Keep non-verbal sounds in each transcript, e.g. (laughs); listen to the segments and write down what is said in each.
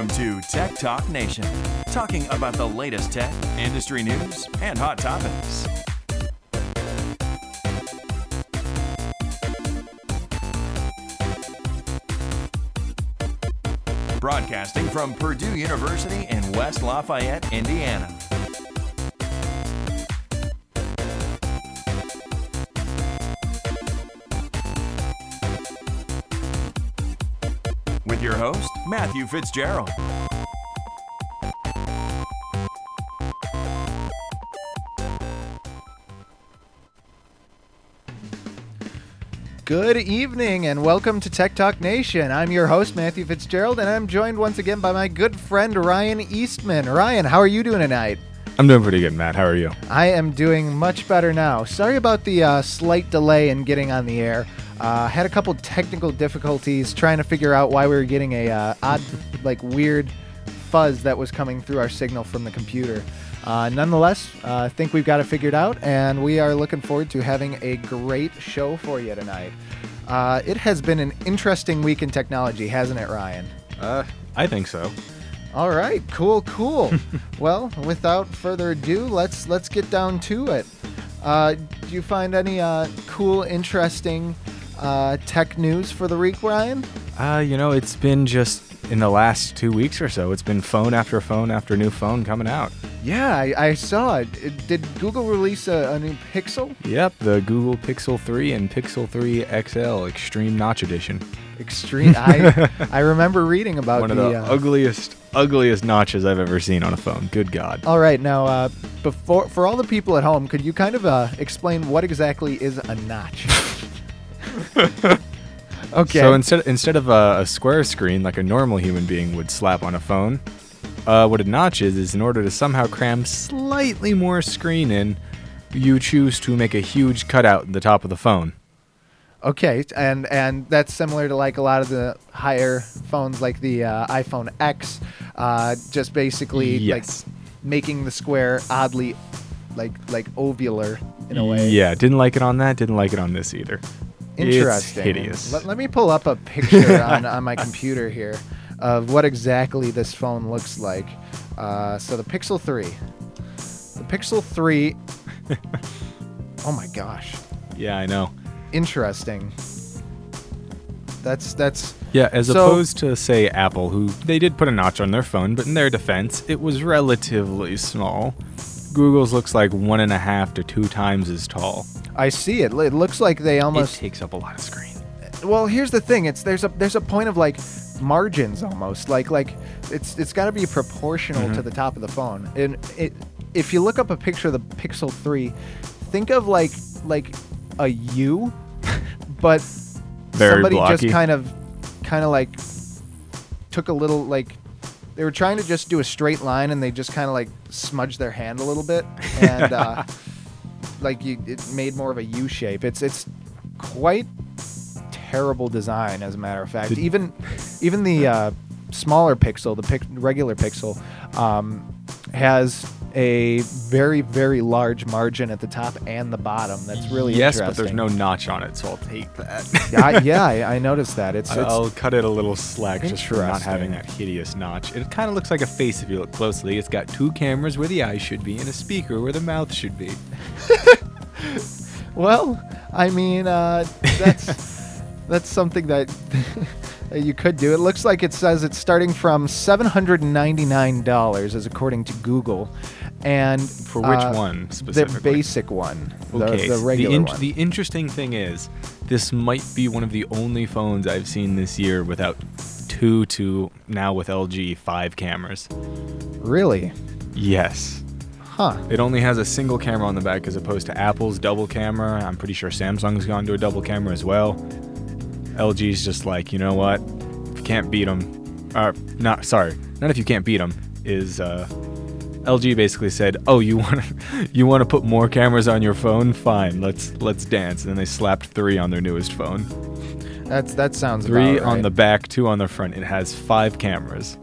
Welcome to Tech Talk Nation, talking about the latest tech, industry news, and hot topics. Broadcasting from Purdue University in West Lafayette, Indiana. Matthew Fitzgerald. Good evening and welcome to Tech Talk Nation. I'm your host, Matthew Fitzgerald, and I'm joined once again by my good friend, Ryan Eastman. Ryan, how are you doing tonight? I'm doing pretty good, Matt. How are you? I am doing much better now. Sorry about the uh, slight delay in getting on the air. Uh, had a couple technical difficulties trying to figure out why we were getting a uh, odd, like weird fuzz that was coming through our signal from the computer. Uh, nonetheless, uh, I think we've got it figured out, and we are looking forward to having a great show for you tonight. Uh, it has been an interesting week in technology, hasn't it, Ryan? Uh, I think so. All right, cool, cool. (laughs) well, without further ado, let's let's get down to it. Uh, do you find any uh, cool, interesting uh, tech news for the week, Ryan? Uh, you know, it's been just in the last two weeks or so. It's been phone after phone after new phone coming out. Yeah, I, I saw it. It- Did Google release a, a new Pixel? Yep, the Google Pixel 3 and Pixel 3 XL Extreme Notch Edition. Extreme. I (laughs) I remember reading about One of the. the uh, ugliest, ugliest notches I've ever seen on a phone. Good God. all right, now uh, before for all the people at home, could you kind of uh, explain what exactly is a notch? (laughs) (laughs) okay. So instead instead of a, a square screen like a normal human being would slap on a phone, uh, what a notch is is in order to somehow cram slightly more screen in, you choose to make a huge cutout in the top of the phone. Okay, and and that's similar to like a lot of the higher phones, like the uh, iPhone X, uh, just basically Yes. like making the square oddly, like like ovular in a way. Yeah, didn't like it on that. Didn't like it on this either. Interesting. It's hideous. Let, let me pull up a picture (laughs) on on my computer here of what exactly this phone looks like. Uh, so the Pixel Three, the Pixel Three. (laughs) oh my gosh, yeah, I know. interesting. That's that's Yeah, as So- opposed to say Apple, who they did put a notch on their phone, but in their defense, it was relatively small. Google's looks like one and a half to two times as tall. I see it. It looks like they almost it takes up a lot of screen. well, here's the thing. It's there's a there's a point of like margins almost. Like like it's it's got to be proportional Mm-hmm. to the top of the phone. And it if you look up a picture of the Pixel 3, think of like like a U, (laughs) but Very somebody blocky. just kind of kind of like took a little like they were trying to just do a straight line and they just kind of like smudged their hand a little bit and uh, (laughs) like you, it made more of a U shape. It's it's quite terrible design as a matter of fact. Did- even even the uh, smaller pixel, the pic- regular pixel, um, has a very very large margin at the top and the bottom. That's really yes, interesting. but there's no notch on it, so I'll take that. (laughs) yeah, I, yeah, I, I noticed that. It's, it's I'll cut it a little slack just for not having that hideous notch. It kind of looks like a face if you look closely. It's got two cameras where the eyes should be and a speaker where the mouth should be. (laughs) well, I mean, uh, that's (laughs) that's something that, that you could do. It looks like it says it's starting from seven hundred and ninety nine dollars, as according to Google, and For which uh, one The specifically? basic one, the, Okay, the s- regular in- one. the interesting thing is, this might be one of the only phones I've seen this year without two to now with LG five cameras. really? Yes. Huh? It only has a single camera on the back as opposed to Apple's double camera. I'm pretty sure Samsung's gone to a double camera as well. LG's just like, you know what? If you can't beat them, uh, not sorry, not if you can't beat them, is uh, LG basically said, "Oh, you (laughs) want to you want to put more cameras on your phone? Fine, let's let's dance." And then they slapped three on their newest phone. That's that sounds Three about on the back, two on the front. It has five cameras.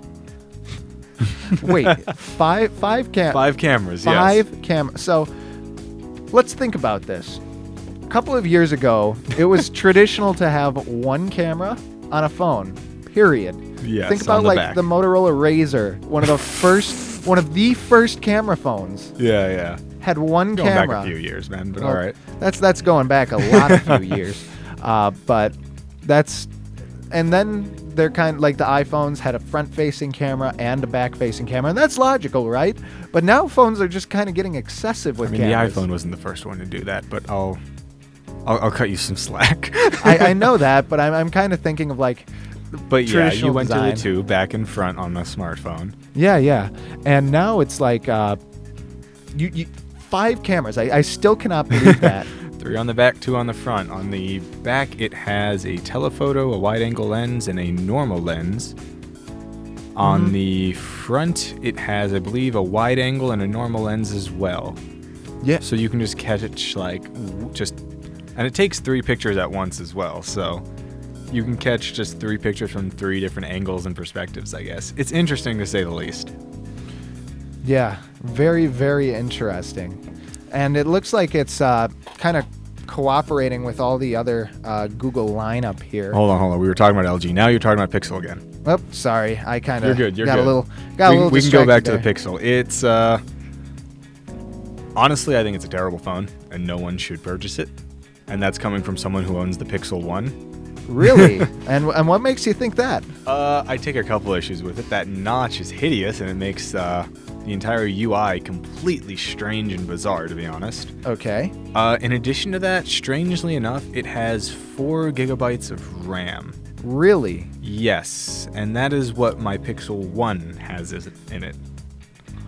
(laughs) Wait, five five cam Five cameras. yes. five cam. So let's think about this. A couple of years ago, it was (laughs) traditional to have one camera on a phone. Period. Yes, Think about the like back. the Motorola RAZR, one of the (laughs) first, one of the first camera phones Yeah, yeah. had one Going camera. back a few years, man. But Well, all right. That's that's going back a lot of few (laughs) years, uh, but that's and then they're kind of like the iPhones had a front-facing camera and a back-facing camera, and that's logical, right? But now phones are just kind of getting excessive with I mean, cameras. the iPhone wasn't the first one to do that, but I'll, I'll, I'll cut you some slack. I, I (laughs) know that, but I'm I'm kind of thinking of like, but yeah, you went to the two back and front on the smartphone. yeah, yeah, and now it's like, uh, you, you five cameras. I, I still cannot believe that. (laughs) Three on the back, two on the front. On the back, it has a telephoto, a wide angle lens, and a normal lens. On Mhm. the front, it has, I believe, a wide angle and a normal lens as well. yeah, So you can just catch like just, and it takes three pictures at once as well. So you can catch just three pictures from three different angles and perspectives. I guess it's interesting to say the least. Yeah, very, very interesting. And it looks like it's uh, kind of cooperating with all the other uh, Google lineup here. Hold on, hold on. We were talking about LG. Now you're talking about Pixel again. Oh, sorry, I kind of You're good, you're got good. a little got a we, little. we can go back distracted to the Pixel. It's uh, honestly, I think it's a terrible phone, and no one should purchase it. And that's coming from someone who owns the Pixel One. Really? (laughs) and and what makes you think that? Uh, I take a couple issues with it. That notch is hideous, and it makes uh, the entire UI completely strange and bizarre, to be honest. Okay. Uh, in addition to that, strangely enough, it has four gigabytes of RAM. Really? Yes, and that is what my Pixel One has is- in it.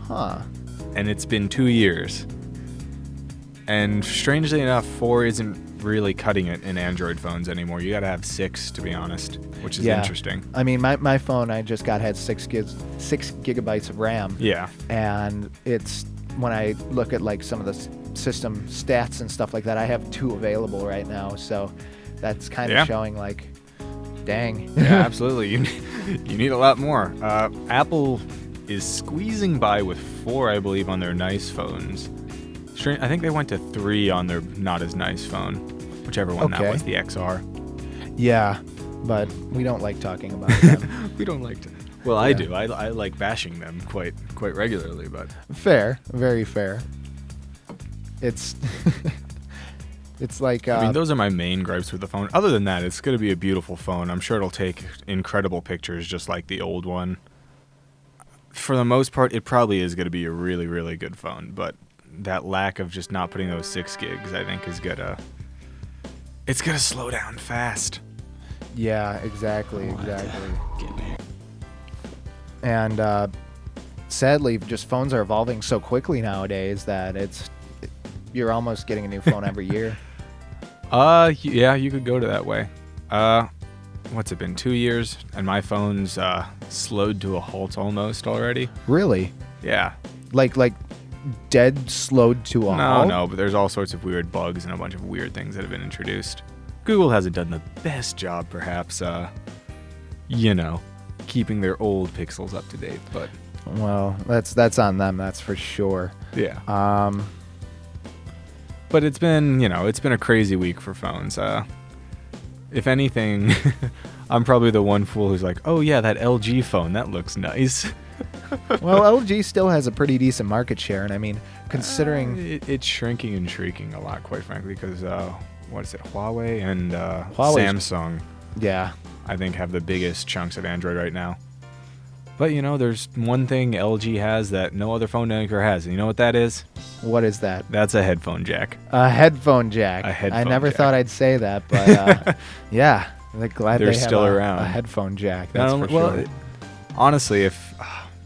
Huh. and it's been two years. And strangely enough, four isn't really cutting it in Android phones anymore. You gotta have six, to be honest, which is Yeah. interesting. I mean, my, my phone I just got had six gigs, six gigabytes of RAM, Yeah. and it's when I look at like some of the system stats and stuff like that, I have two available right now. So that's kind of Yeah. showing like, dang. Yeah, (laughs) absolutely. You you need a lot more. Uh, Apple is squeezing by with four, I believe, on their nice phones. I think they went to three on their not as nice phone, whichever one Okay. that was, the XR. Yeah, but we don't like talking about them. (laughs) we don't like to. Well, I do. I, I like bashing them quite quite regularly, but fair, very fair. It's (laughs) it's like uh, I mean, those are my main gripes with the phone. Other than that, it's going to be a beautiful phone. I'm sure it'll take incredible pictures just like the old one. For the most part, it probably is going to be a really, really good phone, but that lack of just not putting those six gigs, I think, is gonna. It's gonna slow down fast. yeah, exactly, exactly. And uh, sadly, just phones are evolving so quickly nowadays that it's you're almost getting a new phone every year. (laughs) Uh, yeah, you could go to that way. Uh, what's it been? Two years, and my phone's uh slowed to a halt almost already. Really, Yeah, like like dead slowed to a No, halt. no, but there's all sorts of weird bugs and a bunch of weird things that have been introduced. Google hasn't done the best job, perhaps, uh, you know, keeping their old pixels up to date, but Well, that's that's on them. That's for sure. yeah. Um, But it's been, you know, it's been a crazy week for phones. Uh, if anything, (laughs) I'm probably the one fool who's like, oh yeah, that LG phone, that looks nice. (laughs) (laughs) well, LG still has a pretty decent market share, and I mean, considering Uh, it, it's shrinking and shrieking a lot, quite frankly, because, uh, what is it, Huawei and uh, Samsung. yeah, I think have the biggest chunks of Android right now. But you know, there's one thing LG has that no other phone maker has. And you know what that is? what is that? That's a headphone jack. A headphone jack. A I headphone I never jack. thought I'd say that, but uh, (laughs) yeah, I'm glad They're they have still a, around. a headphone jack. That's only- for well, sure. it- honestly, if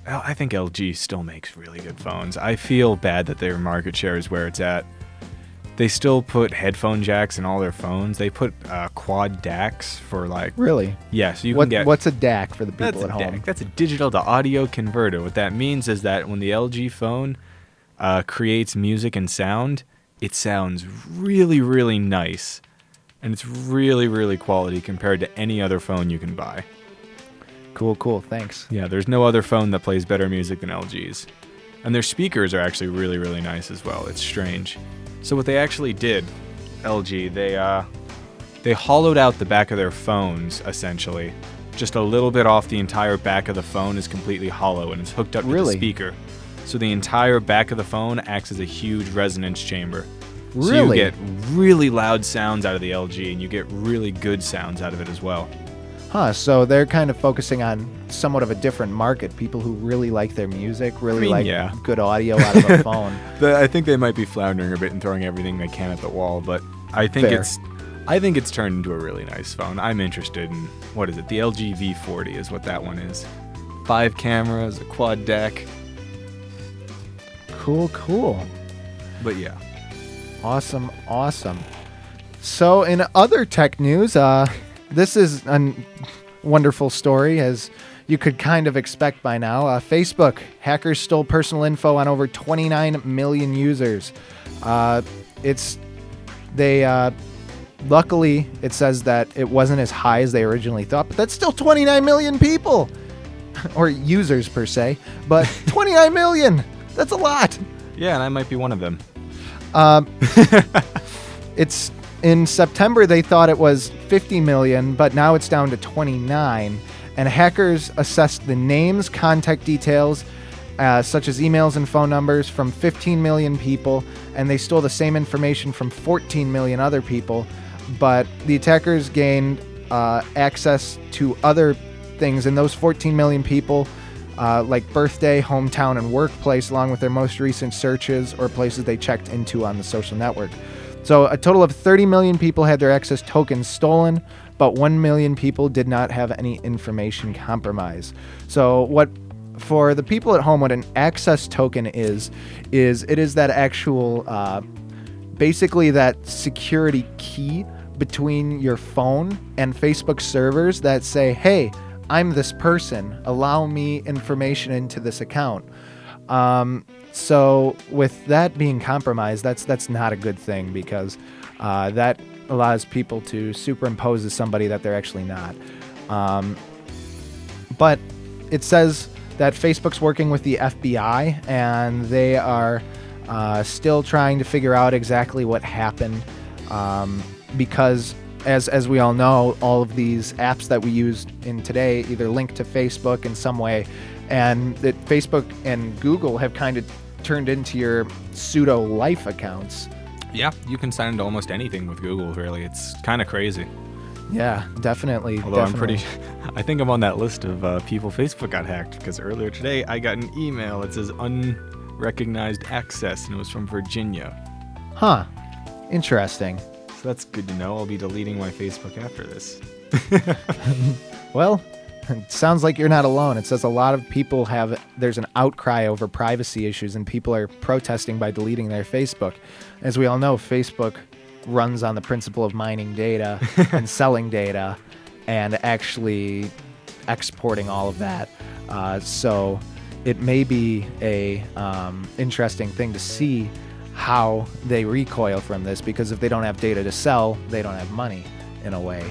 I think LG still makes really good phones. I feel bad that their market share is where it's at. They still put headphone jacks in all their phones. They put uh, quad DACs for like really, yes, you what, can get what's a DAC for the people That's at a home? DAC. That's a digital to audio converter. What that means is that when the LG phone uh, creates music and sound, it sounds really, really nice. And it's really, really quality compared to any other phone you can buy. Cool, cool. Thanks. Yeah, there's no other phone that plays better music than LG's. And their speakers are actually really, really nice as well. It's strange. So what they actually did, LG, they uh they hollowed out the back of their phones essentially just a little bit off the entire back of the phone is completely hollow and it's hooked up to Really? the speaker. So the entire back of the phone acts as a huge resonance chamber. Really? So you get really loud sounds out of the LG and you get really good sounds out of it as well. Huh. So they're kind of focusing on somewhat of a different market. People who really like their music, really mean, like yeah. good audio out of a (laughs) phone. The, I think they might be floundering a bit and throwing everything they can at the wall, but I think Fair. it's I think it's turned into a really nice phone. I'm interested in what is it? The LG V40 is what that one is. Five cameras, a quad DAC. Cool, cool. But yeah. Awesome, awesome. So, in other tech news, uh, this is a wonderful story, as you could kind of expect by now. Uh, Facebook hackers stole personal info on over 29 million users. Uh, it's they. Uh, luckily, it says that it wasn't as high as they originally thought, but that's still 29 million people, (laughs) or users per se. But (laughs) 29 million. That's a lot. Yeah, and I might be one of them. (laughs) it's in September they thought it was 50 million, but now it's down to 29. And hackers assessed the names, contact details, uh, such as emails and phone numbers, from 15 million people, and they stole the same information from 14 million other people. But the attackers gained uh, access to other things, and those 14 million people, uh, like birthday, hometown, and workplace, along with their most recent searches or places they checked into on the social network. So a total of 30 million people had their access tokens stolen, but 1 million people did not have any information compromised. So what for the people at home what an access token is is it is that actual uh, basically that security key between your phone and Facebook servers that say, "Hey, I'm this person. Allow me information into this account." Um, so with that being compromised, that's that's not a good thing because uh, that allows people to superimpose as somebody that they're actually not. Um, but it says that Facebook's working with the FBI and they are uh, still trying to figure out exactly what happened um, because as, as we all know all of these apps that we use in today either link to facebook in some way and that facebook and google have kind of turned into your pseudo life accounts Yeah, you can sign into almost anything with Google, really. It's kind of crazy. yeah definitely Although I'm pretty. (laughs) I think I'm on that list of uh, people Facebook got hacked because earlier today I got an email. that says unrecognized access, and it was from Virginia. huh interesting So that's good to know. I'll be deleting my Facebook after this. (laughs) Well, (laughs) it sounds like you're not alone. It says a lot of people have, there's an outcry over privacy issues, and people are protesting by deleting their Facebook. As we all know, Facebook runs on the principle of mining data (laughs) and selling data and actually exporting all of that. Uh, so it may be a um, interesting thing to see how they recoil from this because if they don't have data to sell, they don't have money in a way.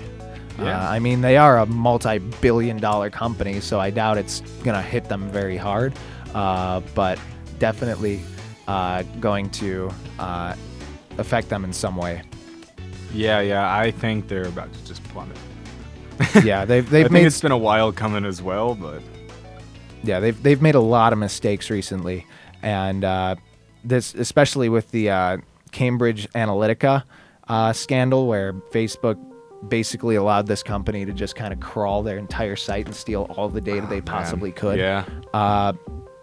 Yeah. Uh, I mean, they are a multi-billion dollar company, so I doubt it's going to hit them very hard, uh, but definitely uh, going to uh, affect them in some way. Yeah, yeah. I think they're about to just plummet. (laughs) Yeah, they've they've think made it's been a while coming as well, but yeah they've they've made a lot of mistakes recently, and uh, this especially with the uh, Cambridge Analytica uh, scandal, where Facebook basically allowed this company to just kind of crawl their entire site and steal all the data they possibly could. yeah. uh,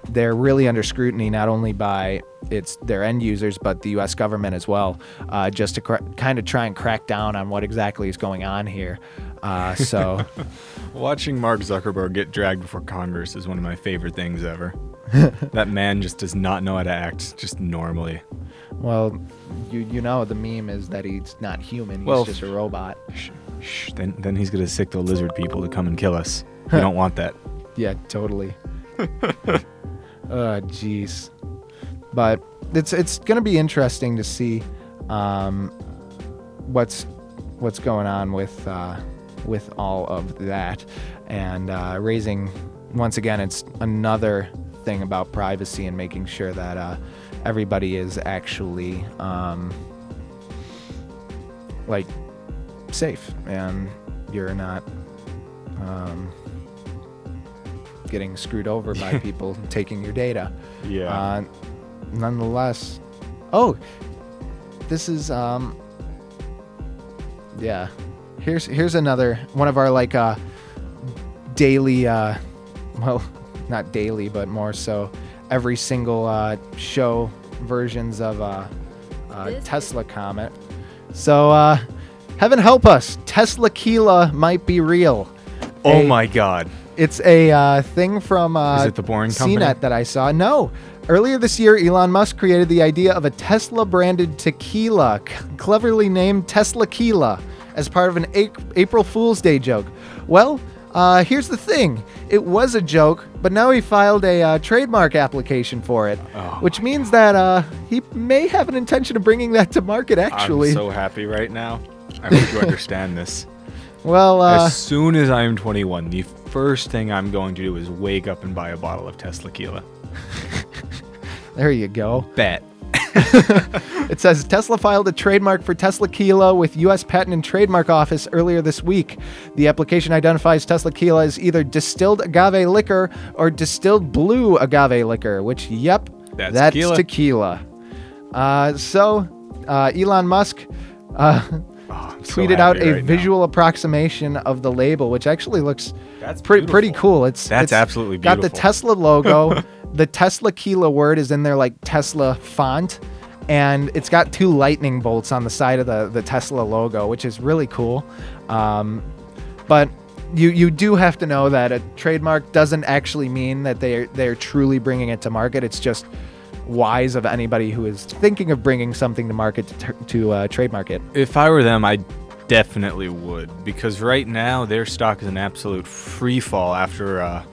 they're really under scrutiny not only by its their end users but the U.S. government as well, uh, just to cr- kind of try and crack down on what exactly is going on here. Uh, so (laughs) Watching Mark Zuckerberg get dragged before Congress is one of my favorite things ever. (laughs) that man just does not know how to act just normally. well, you you know the meme is that he's not human; he's Well, just a robot. Shh, shh. Then, then he's gonna sick the lizard people to come and kill us. (laughs) We don't want that. Yeah, totally. Oh, (laughs) jeez. But it's it's gonna be interesting to see um, what's what's going on with uh, with all of that, and uh, raising once again, it's another thing about privacy and making sure that uh, everybody is actually um, like safe and you're not um, getting screwed over by (laughs) people taking your data. Yeah. Uh, nonetheless, oh, this is um, yeah. Here's here's another one of our like uh daily uh, well, not daily, but more so every single uh, show versions of uh, uh Tesla Comet. So uh, heaven help us, Teslaquila might be real. oh A- my God. it's a uh, thing from uh, Is it the Boring Company? CNET that I saw. No. Earlier this year, Elon Musk created the idea of a Tesla branded tequila, c- cleverly named Teslaquila, as part of an A- April Fool's Day joke. Well, uh, here's the thing it was a joke, but now he filed a uh, trademark application for it, Oh which means that uh, he may have an intention of bringing that to market, actually. I'm so happy right now. I hope you understand this. (laughs) well, uh, as soon as I am 21, the first thing I'm going to do is wake up and buy a bottle of Tesla Tequila. (laughs) there you go. Bet. (laughs) It says Tesla filed a trademark for Teslaquila with U.S. Patent and Trademark Office earlier this week. The application identifies Teslaquila as either distilled agave liquor or distilled blue agave liquor, which, yep, That's that's tequila. tequila. Uh, so, uh, Elon Musk uh, Oh, (laughs) so tweeted out a right now. visual approximation of the label, which actually looks That's pretty pretty cool. It's That's it's absolutely got the. Tesla logo. (laughs) the Teslaquila word is in there like Tesla font, and it's got two lightning bolts on the side of the the Tesla logo, which is really cool. Um, but you you do have to know that a trademark doesn't actually mean that they're they're truly bringing it to market. It's just wise of anybody who is thinking of bringing something to market to, to uh, trademark it. If I were them, I definitely would because right now their stock is an absolute free fall after uh,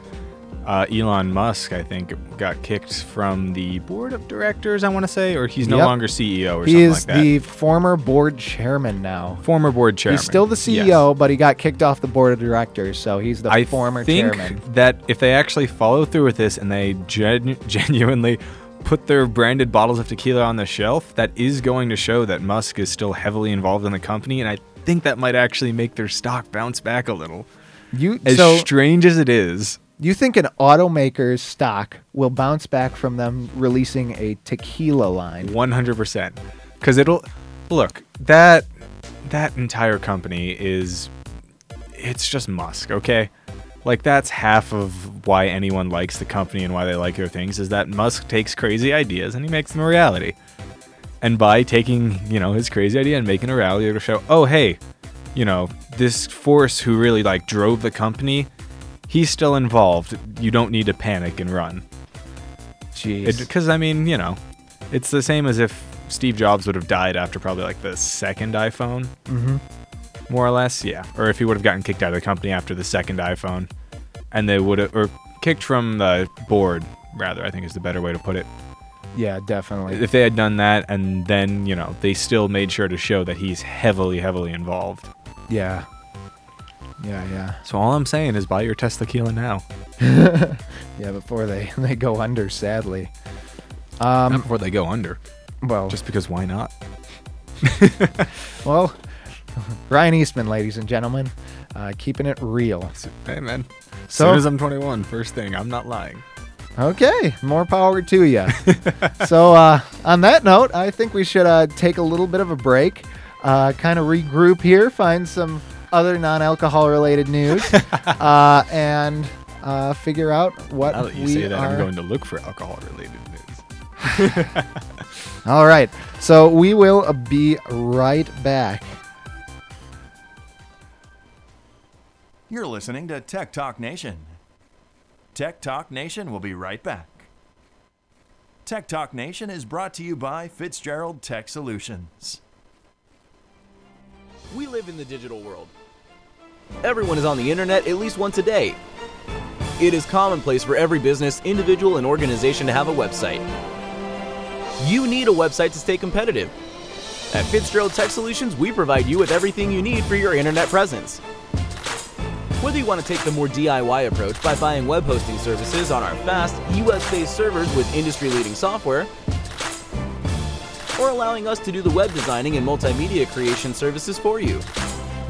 uh, Elon Musk, I think, got kicked from the board of directors. I want to say, or he's no Yep. longer CEO or He something is like that. the former board chairman now. former board chairman. He's still the Yes. CEO, but he got kicked off the board of directors, so he's the I former think chairman. that if they actually follow through with this and they gen- (laughs) genuinely put their branded bottles of tequila on the shelf, that is going to show that Musk is still heavily involved in the company, and I think that might actually make their stock bounce back a little. You As so strange as it is, you think an automaker's stock will bounce back from them releasing a tequila line? 100%. Because it'll look that that entire company is it's just Musk, okay? Like that's half of why anyone likes the company and why they like their things is that Musk takes crazy ideas and he makes them a reality. And by taking, you know, his crazy idea and making a reality to show, oh hey, you know, this force who really like drove the company, he's still involved. You don't need to panic and run. Jeez. Because I mean, you know, it's the same as if Steve Jobs would have died after probably like the second iPhone, hmm more or less. Yeah, or if he would have gotten kicked out of the company after the second iPhone, and they would have, or kicked from the board, rather, I think is the better way to put it. Yeah, definitely. If they had done that, and then you know they still made sure to show that he's heavily, heavily involved. Yeah. Yeah, yeah. So all I'm saying is buy your Tesla Tequila now, (laughs) Yeah, before they (laughs) they go under, sadly. not Um, before they go under. well, Just because why not? (laughs) well, Ryan Eastman, ladies and gentlemen, uh, keeping it real. Hey man. As So- soon as I'm 21, first thing, I'm not lying. Okay, more power to you. so, uh, on that note, I think we should uh, take a little bit of a break, uh, kind of regroup here, find some other non-alcohol related news, (laughs) uh, and uh, figure out what Now that you we say that, are. I'm going to look for alcohol-related news. (laughs) (laughs) All right, so we will be right back. You're listening to Tech Talk Nation. Tech Talk Nation will be right back. Tech Talk Nation is brought to you by Fitzgerald Tech Solutions. We live in the digital world. Everyone is on the internet at least once a day. It is commonplace for every business, individual, and organization to have a website. You need a website to stay competitive. At Fitzgerald Tech Solutions, we provide you with everything you need for your internet presence. Whether you want to take the more DIY approach by buying web hosting services on our fast, US based servers with industry leading software, or allowing us to do the web designing and multimedia creation services for you.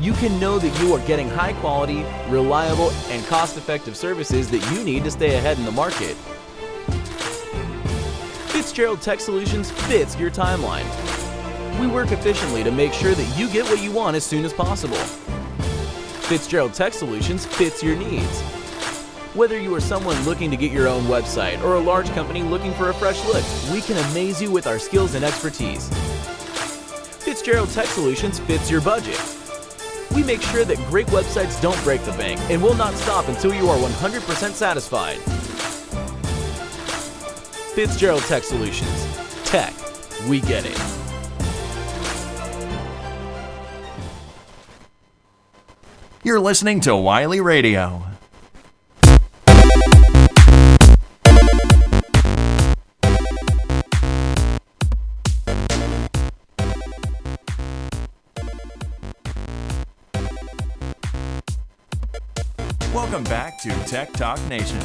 You can know that you are getting high quality, reliable, and cost effective services that you need to stay ahead in the market. Fitzgerald Tech Solutions fits your timeline. We work efficiently to make sure that you get what you want as soon as possible. Fitzgerald Tech Solutions fits your needs. Whether you are someone looking to get your own website or a large company looking for a fresh look, we can amaze you with our skills and expertise. Fitzgerald Tech Solutions fits your budget. We make sure that great websites don't break the bank and will not stop until you are 100% satisfied. Fitzgerald Tech Solutions. Tech, we get it. You're listening to Wiley Radio. Back to Tech Talk Nation.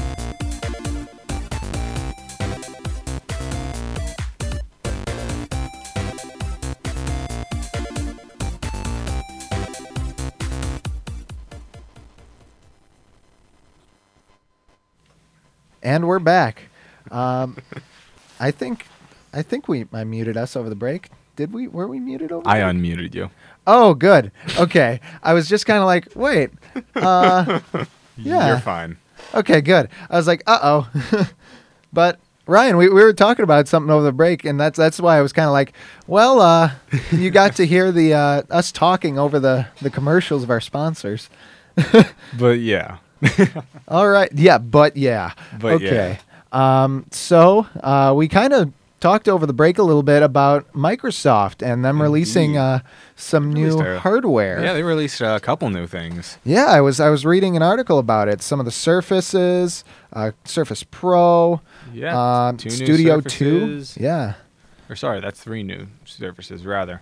And we're back. Um, I think, I think we I muted us over the break. Did we? Were we muted over? I the break? unmuted you. Oh, good. Okay. I was just kind of like, wait. Uh, (laughs) Yeah. You're fine. okay, good. I was like, uh oh. (laughs) but Ryan, we, we were talking about something over the break, and that's that's why I was kind of like, well, uh, you got to hear the uh, us talking over the the commercials of our sponsors. (laughs) But yeah. (laughs) All right. Yeah, but yeah. But okay. Um, so uh, we kind of talked over the break a little bit about Microsoft and them releasing uh, some new a- hardware. Yeah, they released a couple new things. Yeah, I was I was reading an article about it. Some of the Surfaces, uh, Surface Pro, Yeah. um, two Studio Two. Yeah, Or sorry, that's three new surfaces rather.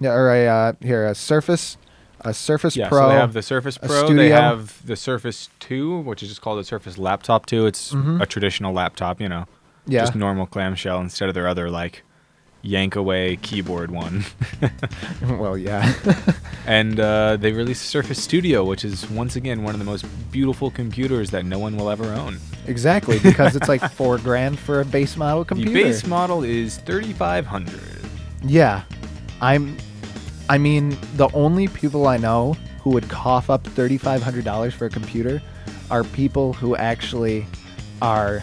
yeah. Or a uh, here a Surface, a Surface Yeah, Pro. so they have the Surface Pro. They have the Surface 2, which is just called the Surface Laptop 2. It's Mhm. a traditional laptop, you know, yeah, just normal clamshell instead of their other like yank away keyboard one. (laughs) well, yeah. (laughs) and uh, they released Surface Studio, which is once again one of the most beautiful computers that no one will ever own. exactly, because it's like four (laughs) grand for a base model computer. The base model is 3500 Yeah, I'm. I mean, the only people I know who would cough up thirty five hundred dollars for a computer are people who actually are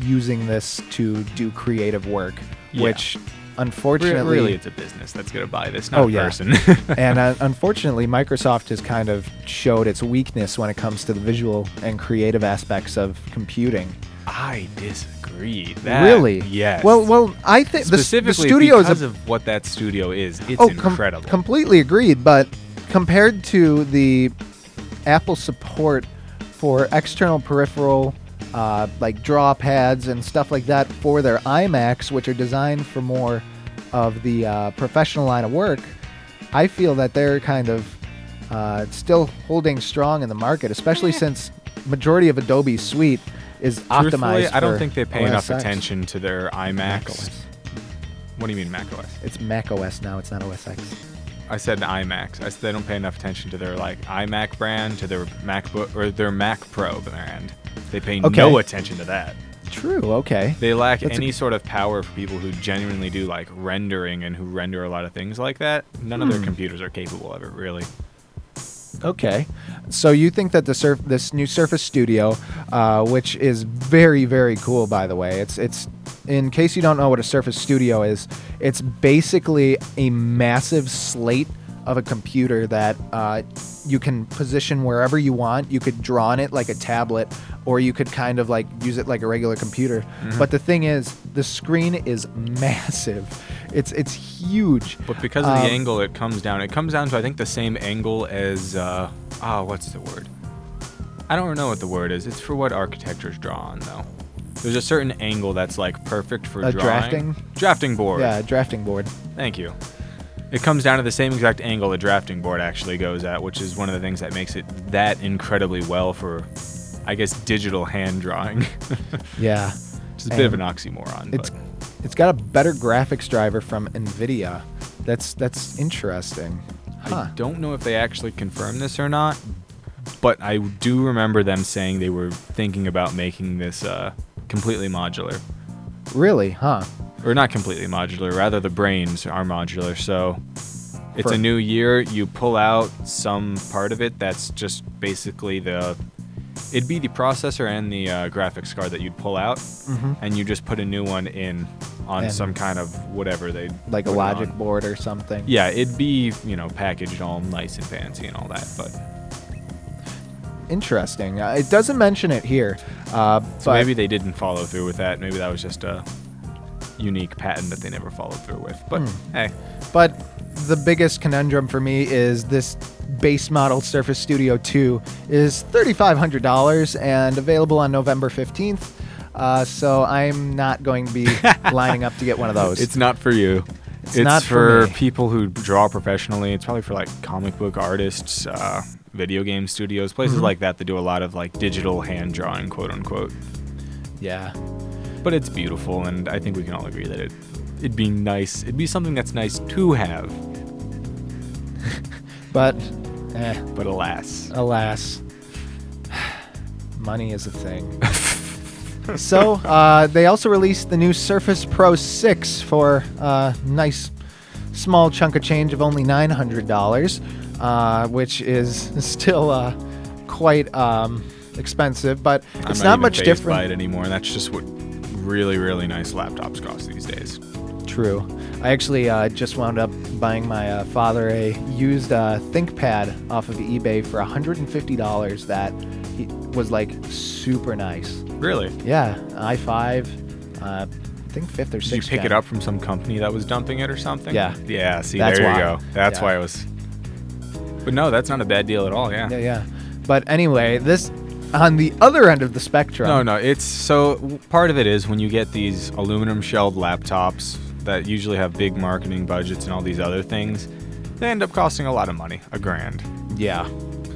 using this to do creative work, Yeah. which unfortunately, really, it's a business that's going to buy this, not Oh, a yeah. person. (laughs) (laughs) and uh, unfortunately, Microsoft has kind of showed its weakness when it comes to the visual and creative aspects of computing. I disagree. That, really? Yes. Well, well, I think the, the specifically studio a because of what that studio is. It's oh, com- incredible. completely agreed. But compared to the Apple support for external peripheral, uh, like draw pads and stuff like that for their iMacs, which are designed for more of the uh, professional line of work, I feel that they're kind of uh, still holding strong in the market, especially since majority of Adobe's suite is optimized. Truthfully, I don't for think they pay OS enough X. attention to their iMacs. macOS. What do you mean Mac OS? It's Mac OS now. It's not OS X. I said iMacs. I said they don't pay enough attention to their like iMac brand, to their MacBook or their Mac Pro brand. They pay Okay. no attention to that. True. Okay. They lack That's a- any sort of power for people who genuinely do like rendering and who render a lot of things like that. None of their Hmm. computers are capable of it, really. Okay, so you think that the surf this new Surface Studio, uh, which is very very cool by the way, it's it's in case you don't know what a Surface Studio is, it's basically a massive slate of a computer that uh, you can position wherever you want. You could draw on it like a tablet, or you could kind of like use it like a regular computer. But the thing is, the screen is (laughs) massive. It's it's huge. But because of the Um, angle it comes down, it comes down to I think the same angle as uh ah what's the word? I don't know what the word is. It's for what architectures draw on though. There's a certain angle that's like perfect for A drawing. drafting? Drafting board. Yeah, drafting board. Thank you. It comes down to the same exact angle a drafting board actually goes at, which is one of the things that makes it that incredibly well for, I guess, digital hand drawing. (laughs) Yeah. Which is a bit of an oxymoron. It's but it's got a better graphics driver from Nvidia. That's that's interesting. Huh. I don't know if they actually confirmed this or not, but I do remember them saying they were thinking about making this uh, completely modular. Really? Huh? Or not completely modular, rather, the brains are modular. So it's For- a new year. You pull out some part of it that's just basically the. It'd be the processor and the uh, graphics card that you'd pull out, Mhm. and you just put a new one in on And- some kind of whatever they Like a logic on. board or something. Yeah, it'd be you know packaged all nice and fancy and all that, but Interesting. Uh, it doesn't mention it here. Uh, so but maybe they didn't follow through with that. Maybe that was just a unique patent that they never followed through with. But Hmm. hey, But the biggest conundrum for me is this base model Surface Studio 2 is $3,500 and available on November 15th. Uh, so I'm not going to be (laughs) lining up to get one of those. it's not for you. It's not for, for people who draw professionally. It's probably for like comic book artists, uh, video game studios, places Mhm. like that that do a lot of like digital hand drawing, quote unquote. yeah. But it's beautiful, and I think we can all agree that it it'd be nice. It'd be something that's nice to have. (laughs) But, eh, But alas, alas, (sighs) money is a thing. (laughs) so uh, they also released the new Surface Pro 6 for a nice small chunk of change of only $900, uh, which is (laughs) still uh, quite um, expensive, but it's I'm not, not, even much different. by it anymore. That's just what really, really nice laptops cost these days. True. I actually uh, just wound up buying my uh, father a used uh, ThinkPad off of eBay for $150 that he, was like super nice. Really? Yeah, i5, uh, I think fifth or sixth. Did you pick gen. it up from some company that was dumping it or something? Yeah. Yeah. See, That's there you why. go. That's Yeah. why it was. But no, that's not a bad deal at all. Yeah. Yeah, yeah. But anyway, this on the other end of the spectrum. No, no. It's so part of it is when you get these aluminum shelled laptops that usually have big marketing budgets and all these other things, they end up costing a lot of money, a grand, Yeah,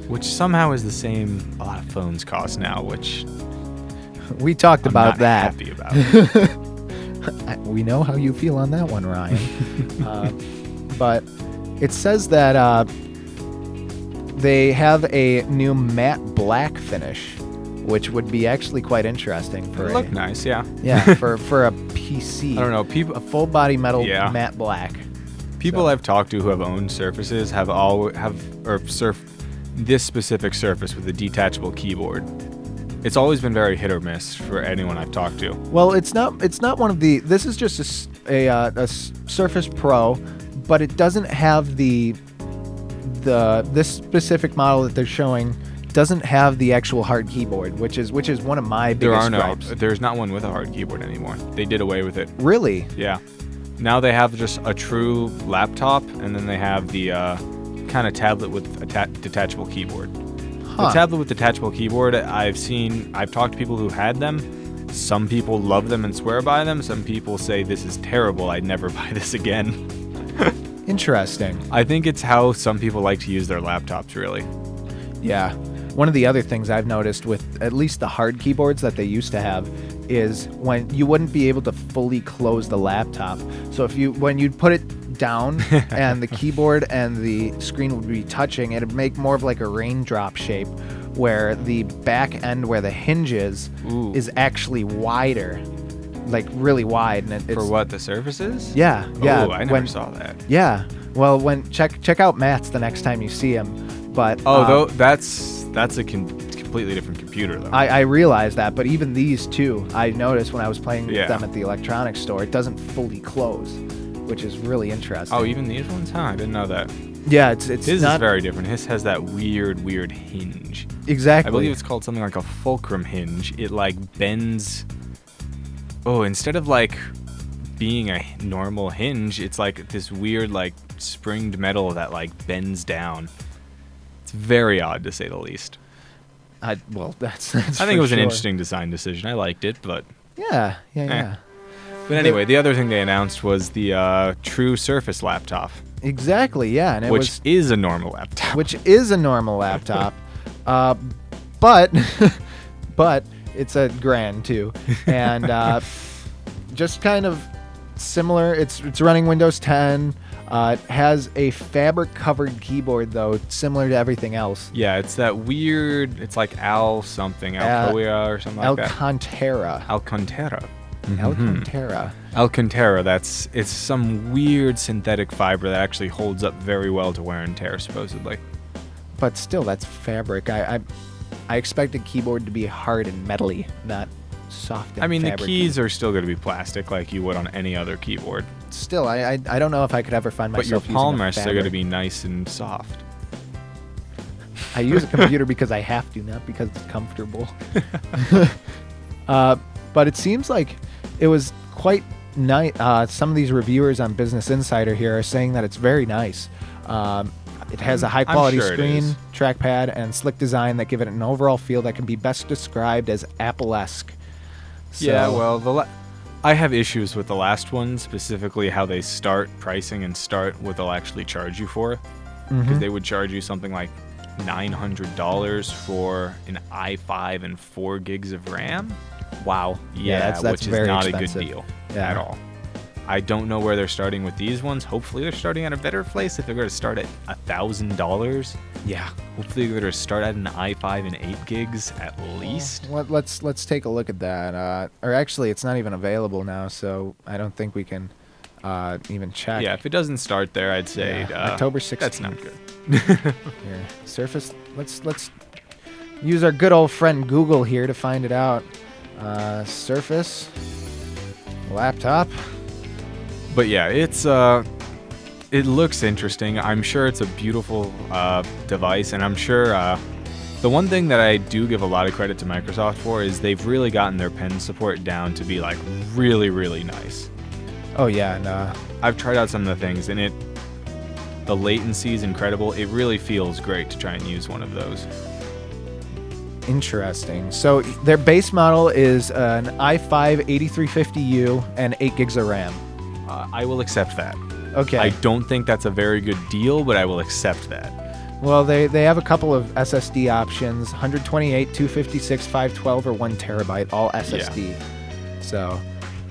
which somehow is the same a lot of phones cost now, which we talked I'm about not that. happy about. (laughs) We know how you feel on that one, Ryan. (laughs) uh, but it says that uh, they have a new matte black finish, which would be actually quite interesting for a, look nice, yeah. yeah (laughs) for for a PC. I don't know. People a full body metal Yeah. matte black. People So- I've talked to who have owned Surfaces have all have or surf this specific Surface with a detachable keyboard. It's always been very hit or miss for anyone I've talked to. Well, it's not. It's not one of the. This is just a uh, a Surface Pro, but it doesn't have the the this specific model that they're showing doesn't have the actual hard keyboard, which is which is one of my biggest There are no. gripes. There's not one with a hard keyboard anymore. They did away with it. Really? Yeah. Now they have just a true laptop, and then they have the uh, kind of tablet with a ta- detachable keyboard. Huh. The tablet with detachable keyboard, I've seen, I've talked to people who had them. Some people love them and swear by them. Some people say this is terrible. I'd never (laughs) buy this again. Interesting. I think it's how some people like to use their laptops, really. Yeah. One of the other things I've noticed with at least the hard keyboards that they used to have is when you wouldn't be able to fully close the laptop. So if you when you'd put it down (laughs) and the keyboard and the screen would be touching, it'd make more of like a raindrop shape where the back end where the hinge is Ooh. is actually wider. Like really wide and it, it's For what the surfaces? Yeah, yeah. Oh, I never when, saw that. Yeah. Well, when check check out Matt's the next time you see him. But Oh, um, though that's that's a completely different computer though. I, I realize that, but even these two, I noticed when I was playing Yeah. with them at the electronics store, it doesn't fully close, which is really interesting. oh, even these ones? Huh? I didn't know that. yeah, it's it's His not is very different. His has that weird, weird hinge. exactly. I believe it's called something like a fulcrum hinge. It like bends. Oh, instead of like being a normal hinge, it's like this weird like springed metal that like bends down. It's very odd to say the least. I, well, (laughs) that's, that's I think it was an interesting design decision. I liked it, but Yeah, yeah, yeah. but anyway, the other thing they announced was the uh, True Surface laptop, Exactly, yeah, and it which was is a normal laptop. which is a normal laptop, (laughs) uh, but (laughs) but it's a grand too, and uh, (laughs) just kind of similar. It's it's running Windows 10. Uh, it has a fabric covered keyboard, though, similar to everything else. Yeah, it's that weird. It's like Al something, Uh, Alcoa or something like that. Alcantara. Alcantara. Mhm. Alcantara. Alcantara. That's it's some weird synthetic fiber that actually holds up very well to wear and tear, supposedly. But still, that's fabric. I, I, I expect a keyboard to be hard and metally, not soft and I mean, the fabric-y. keys are still going to be plastic, like you would on any other keyboard. Still, I, I, I don't know if I could ever find But your myself palm using a rests are going to be nice and soft. I use a (laughs) computer because I have to, not because it's comfortable. (laughs) (laughs) uh, but it seems like it was quite nice. Uh, some of these reviewers on Business Insider here are saying that it's very nice. Um, it has a high quality sure it screen, is. trackpad, and slick design that give it an overall feel that can be best described as Apple-esque. yeah, well, the la- I have issues with the last one, specifically how they start pricing and start what they'll actually charge you for. Because Mhm. they would charge you something like $900 for an i5 and 4 gigs of RAM. wow. Yeah, that's, that's which very is not expensive. a good deal Yeah. at all. I don't know where they're starting with these ones. Hopefully, they're starting at a better place. If they're going to start at a thousand dollars, Yeah. hopefully they're going to start at an i5 and 8 gigs at least. Let, let's let's take a look at that. Uh, or actually, it's not even available now, so I don't think we can uh, even check. Yeah, if it doesn't start there, I'd say Yeah, uh, October That's not good. (laughs) (laughs) Here, Surface. Let's let's use our good old friend Google here to find it out. Uh, Surface laptop. But yeah, it's uh, it looks interesting. I'm sure it's a beautiful uh, device, and I'm sure uh, the one thing that I do give a lot of credit to Microsoft for is they've really gotten their pen support down to be like really, really nice. Oh yeah, and uh, I've tried out some of the things, and it the latency is incredible. It really feels great to try and use one of those. interesting. So their base model is an i5 8350U and 8 gigs of RAM. Uh, I will accept that. Okay. I don't think that's a very good deal, but I will accept that. Well, they, they have a couple of SSD options 128, 256, 512, or 1 terabyte, all SSD. So,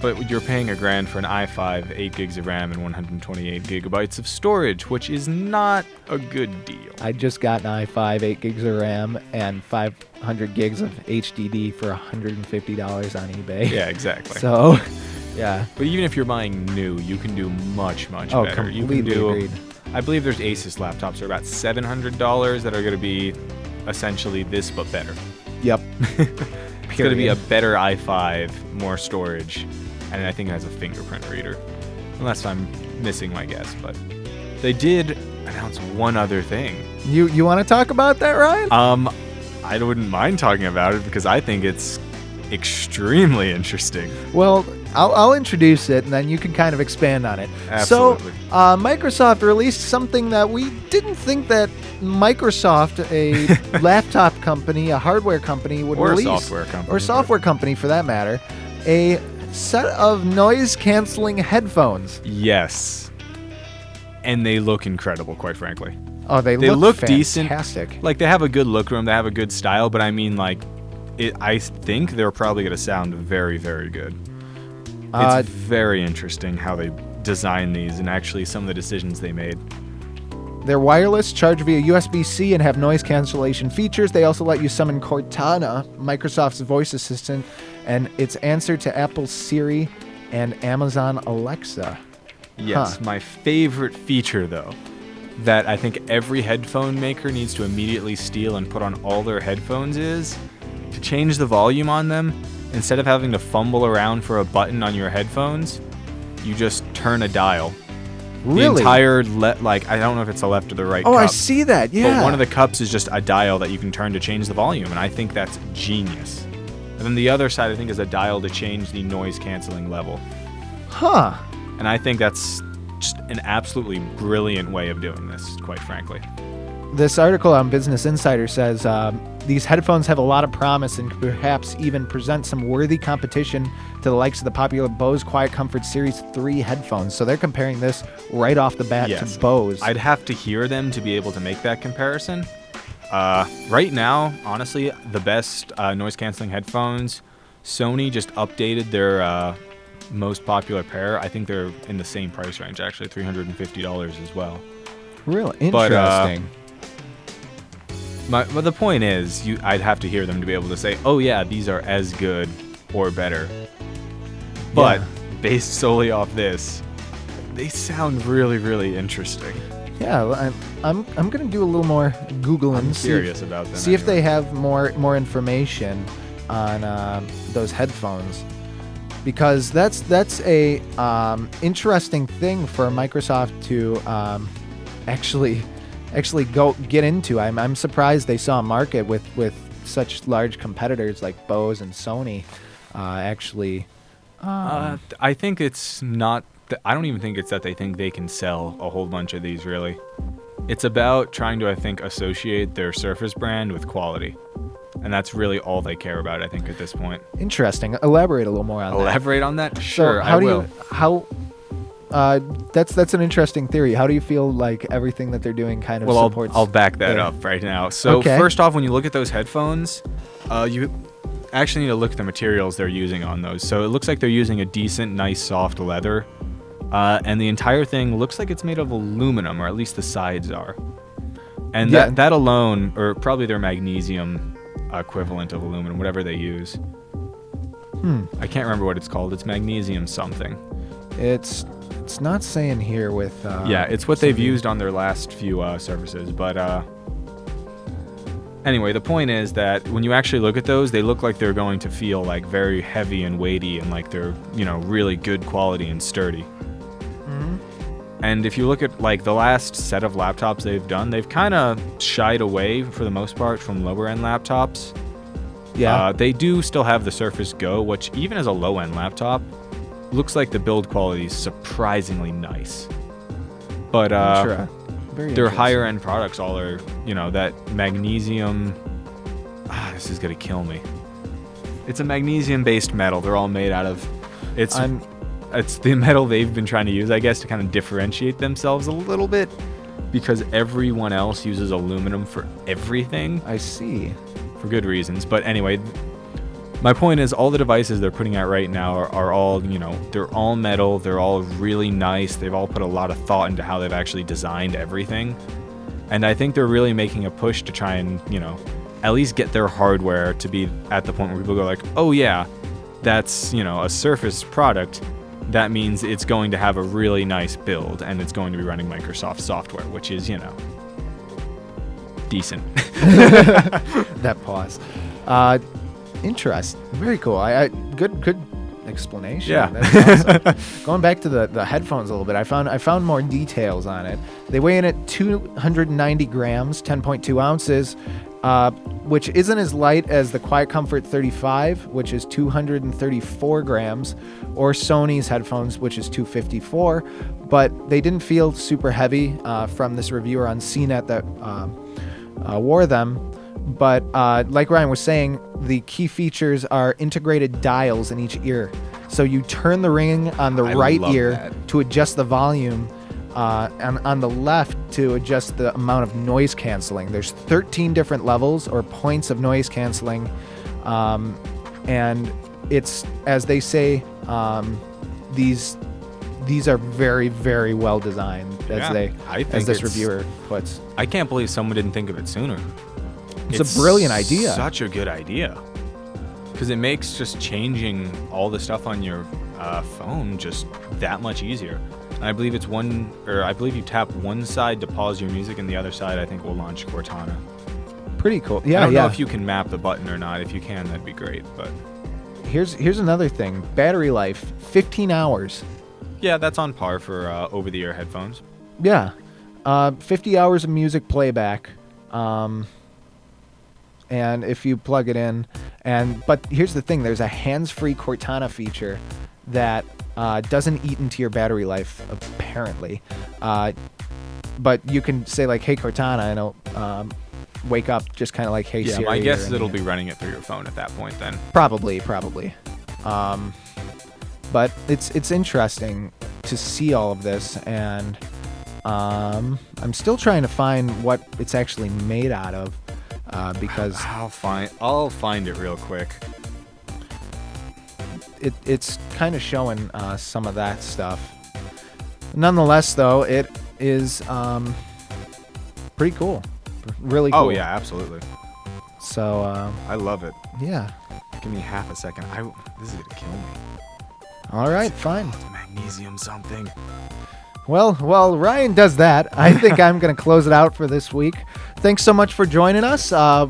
But you're paying a grand for an i5, 8 gigs of RAM, and 128 gigabytes of storage, which is not a good deal. I just got an i5, 8 gigs of RAM, and 500 gigs of HDD for $150 on eBay. Yeah, exactly. (laughs) So, yeah. but even if you're buying new, you can do much, much Oh, better. You completely can do. agreed. I believe there's Asus laptops are about $700 that are going to be essentially this, but better. Yep. (laughs) It's going to be a better i5, more storage, and I think it has a fingerprint reader. Unless I'm missing my guess, but they did announce one other thing. You you want to talk about that, Ryan? Um, I wouldn't mind talking about it because I think it's extremely interesting. Well, I'll, I'll introduce it and then you can kind of expand on it. Absolutely. So, uh, Microsoft released something that we didn't think that Microsoft, a (laughs) laptop company, a hardware company, would Or a release. software company, Or software company, for that matter. A set of noise canceling headphones. Yes. And they look incredible, quite frankly. Oh, they, They look, look decent. fantastic. Like they have a good look them, they have a good style, but I mean, like, it, I think they're probably going to sound very, very good. Uh, it's very interesting how they designed these and actually some of the decisions they made. They're wireless, charge via USB C, and have noise cancellation features. They also let you summon Cortana, Microsoft's voice assistant, and its answer to Apple's Siri and Amazon Alexa. Yes, Huh. my favorite feature though, that I think every headphone maker needs to immediately steal and put on all their headphones is to change the volume on them. Instead of having to fumble around for a button on your headphones, you just turn a dial. Really? The entire le- like I don't know if it's the left or the right. oh, I see that. Yeah. But one of the cups is just a dial that you can turn to change the volume, and I think that's genius. And then the other side, I think, is a dial to change the noise canceling level. Huh. And I think that's just an absolutely brilliant way of doing this, quite frankly. This article on Business Insider says um, these headphones have a lot of promise and could perhaps even present some worthy competition to the likes of the popular Bose Quiet Comfort Series 3 headphones. So they're comparing this right off the bat Yes. to Bose. I'd have to hear them to be able to make that comparison. Uh, right now, honestly, the best uh, noise canceling headphones, Sony just updated their uh, most popular pair. I think they're in the same price range, actually, three hundred and fifty dollars as well. Really But, uh, interesting. My, but the point is, you I'd have to hear them to be able to say, "Oh yeah, these are as good or better." But Yeah. based solely off this, they sound really, really interesting. yeah, I'm, I'm I'm gonna do a little more googling. I'm see if- about them. See if they have more more information on um, those headphones, because that's that's a um, interesting thing for Microsoft to um, actually actually go get into. I'm I'm surprised they saw a market with with such large competitors like Bose and Sony. Uh, actually, Uh, I think it's not. Th- I don't even think it's that they think they can sell a whole bunch of these. Really, it's about trying to, I think, associate their Surface brand with quality, and that's really all they care about. I think at this point. interesting. Elaborate a little more on that. Elaborate on that? So Sure, how I do will. you how? Uh, that's that's an interesting theory. How do you feel like everything that they're doing kind of Well, I'll. I'll back that their- up right now. So Okay. first off, when you look at those headphones, uh, you actually need to look at the materials they're using on those. So it looks like they're using a decent, nice, soft leather, uh, and the entire thing looks like it's made of aluminum, or at least the sides are. And Yeah. that that alone, or probably their magnesium equivalent of aluminum, whatever they use. Hmm. I can't remember what it's called. It's magnesium something. It's it's not saying here with. Uh, yeah, it's what they've used on their last few uh, surfaces. But uh, anyway, the point is that when you actually look at those, they look like they're going to feel like very heavy and weighty, and like they're you know really good quality and sturdy. Mhm. And if you look at like the last set of laptops they've done, they've kind of shied away for the most part from lower end laptops. Yeah. Uh, they do still have the Surface Go, which even as a low end laptop, looks like the build quality is surprisingly nice. But uh, their higher end products all are, you know, that magnesium. Ah, this is gonna kill me. It's a magnesium based metal. They're all made out of. It's I'm it's the metal they've been trying to use, I guess, to kind of differentiate themselves a little bit, because everyone else uses aluminum for everything I see. for good reasons. But anyway, my point is all the devices they're putting out right now are, are all, you know, they're all metal, they're all really nice. They've all put a lot of thought into how they've actually designed everything. And I think they're really making a push to try and, you know, at least get their hardware to be at the point where people go like, "Oh yeah, that's, you know, a Surface product." That means it's going to have a really nice build and it's going to be running Microsoft software, which is, you know, decent. (laughs) that pause. Uh, interest. Very cool. I, I good good explanation. Yeah. Awesome. (laughs) Going back to the, the headphones a little bit, I found I found more details on it. They weigh in at 290 grams, 10.2 ounces, uh, which isn't as light as the Quiet Comfort 35, which is 234 grams, or Sony's headphones, which is 254. But they didn't feel super heavy uh, from this reviewer on CNET that um, uh, wore them. But uh, like Ryan was saying, the key features are integrated dials in each ear. So you turn the ring on the I right ear that. to adjust the volume, uh, and on the left to adjust the amount of noise canceling. There's 13 different levels or points of noise canceling, um, and it's as they say, um, these these are very very well designed as Yeah, they as this reviewer puts. I can't believe someone didn't think of it sooner. It's a brilliant idea. Such a good idea. Because it makes just changing all the stuff on your uh, phone just that much easier. And I believe it's one, or I believe you tap one side to pause your music, and the other side I think will launch Cortana. Pretty cool. Yeah, I don't yeah. know if you can map the button or not. If you can, that'd be great. But Here's here's another thing. Battery life, 15 hours. yeah, that's on par for uh, over-the-ear headphones. Yeah. Uh, 50 hours of music playback. Um, and if you plug it in, and but here's the thing: there's a hands-free Cortana feature that uh, doesn't eat into your battery life, apparently. Uh, but you can say like, "Hey Cortana," and it'll um, wake up just kind of like, "Hey Yeah, Siri." my guess is it'll be running it through your phone at that point. Then Probably, probably. Um, but it's it's interesting to see all of this, and um, I'm still trying to find what it's actually made out of, uh, because I'll find I'll find it real quick. it, it's kind of showing uh, some of that stuff. Nonetheless, though, it is um, pretty cool. Really cool. Oh yeah, absolutely. So uh, I love it. yeah. Give me half a second. I this is gonna kill me. All right, fine. Magnesium something. Well, while Ryan does that, I (laughs) think I'm going to close it out for this week. Thanks so much for joining us. Uh,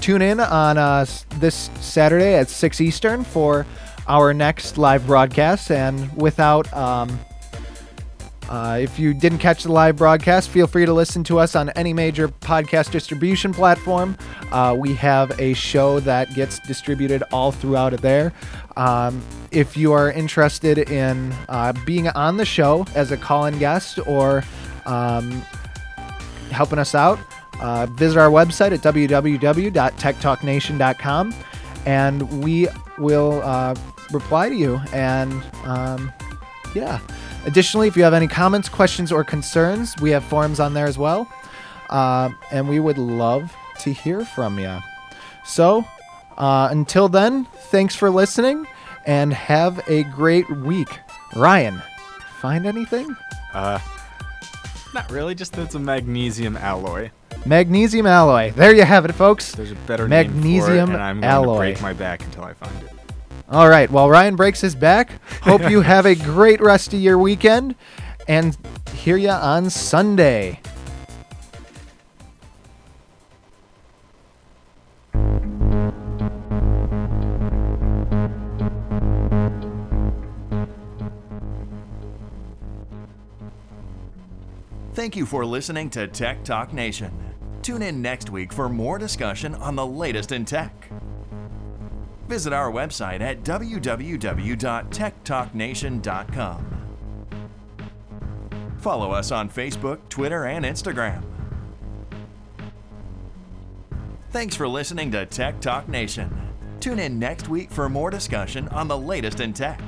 tune in on uh, this Saturday at 6 Eastern for our next live broadcast. And without, um, uh, if you didn't catch the live broadcast, feel free to listen to us on any major podcast distribution platform. Uh, we have a show that gets distributed all throughout there. Um, if you are interested in uh, being on the show as a call in guest or um, helping us out, uh, visit our website at www.techtalknation.com and we will uh, reply to you. And um, yeah. Additionally, if you have any comments, questions, or concerns, we have forums on there as well. Uh, and we would love to hear from you. So, uh, until then, thanks for listening and have a great week. Ryan, find anything? Uh, not really. Just that it's a magnesium alloy. Magnesium alloy. There you have it, folks. There's a better name for Magnesium it, and I'm going alloy. to break my back until I find it. All right. While Ryan breaks his back, hope you (laughs) have a great rest of your weekend and hear ya on Sunday. Thank you for listening to Tech Talk Nation. Tune in next week for more discussion on the latest in tech. Visit our website at www.techtalknation.com. Follow us on Facebook, Twitter, and Instagram. Thanks for listening to Tech Talk Nation. Tune in next week for more discussion on the latest in tech.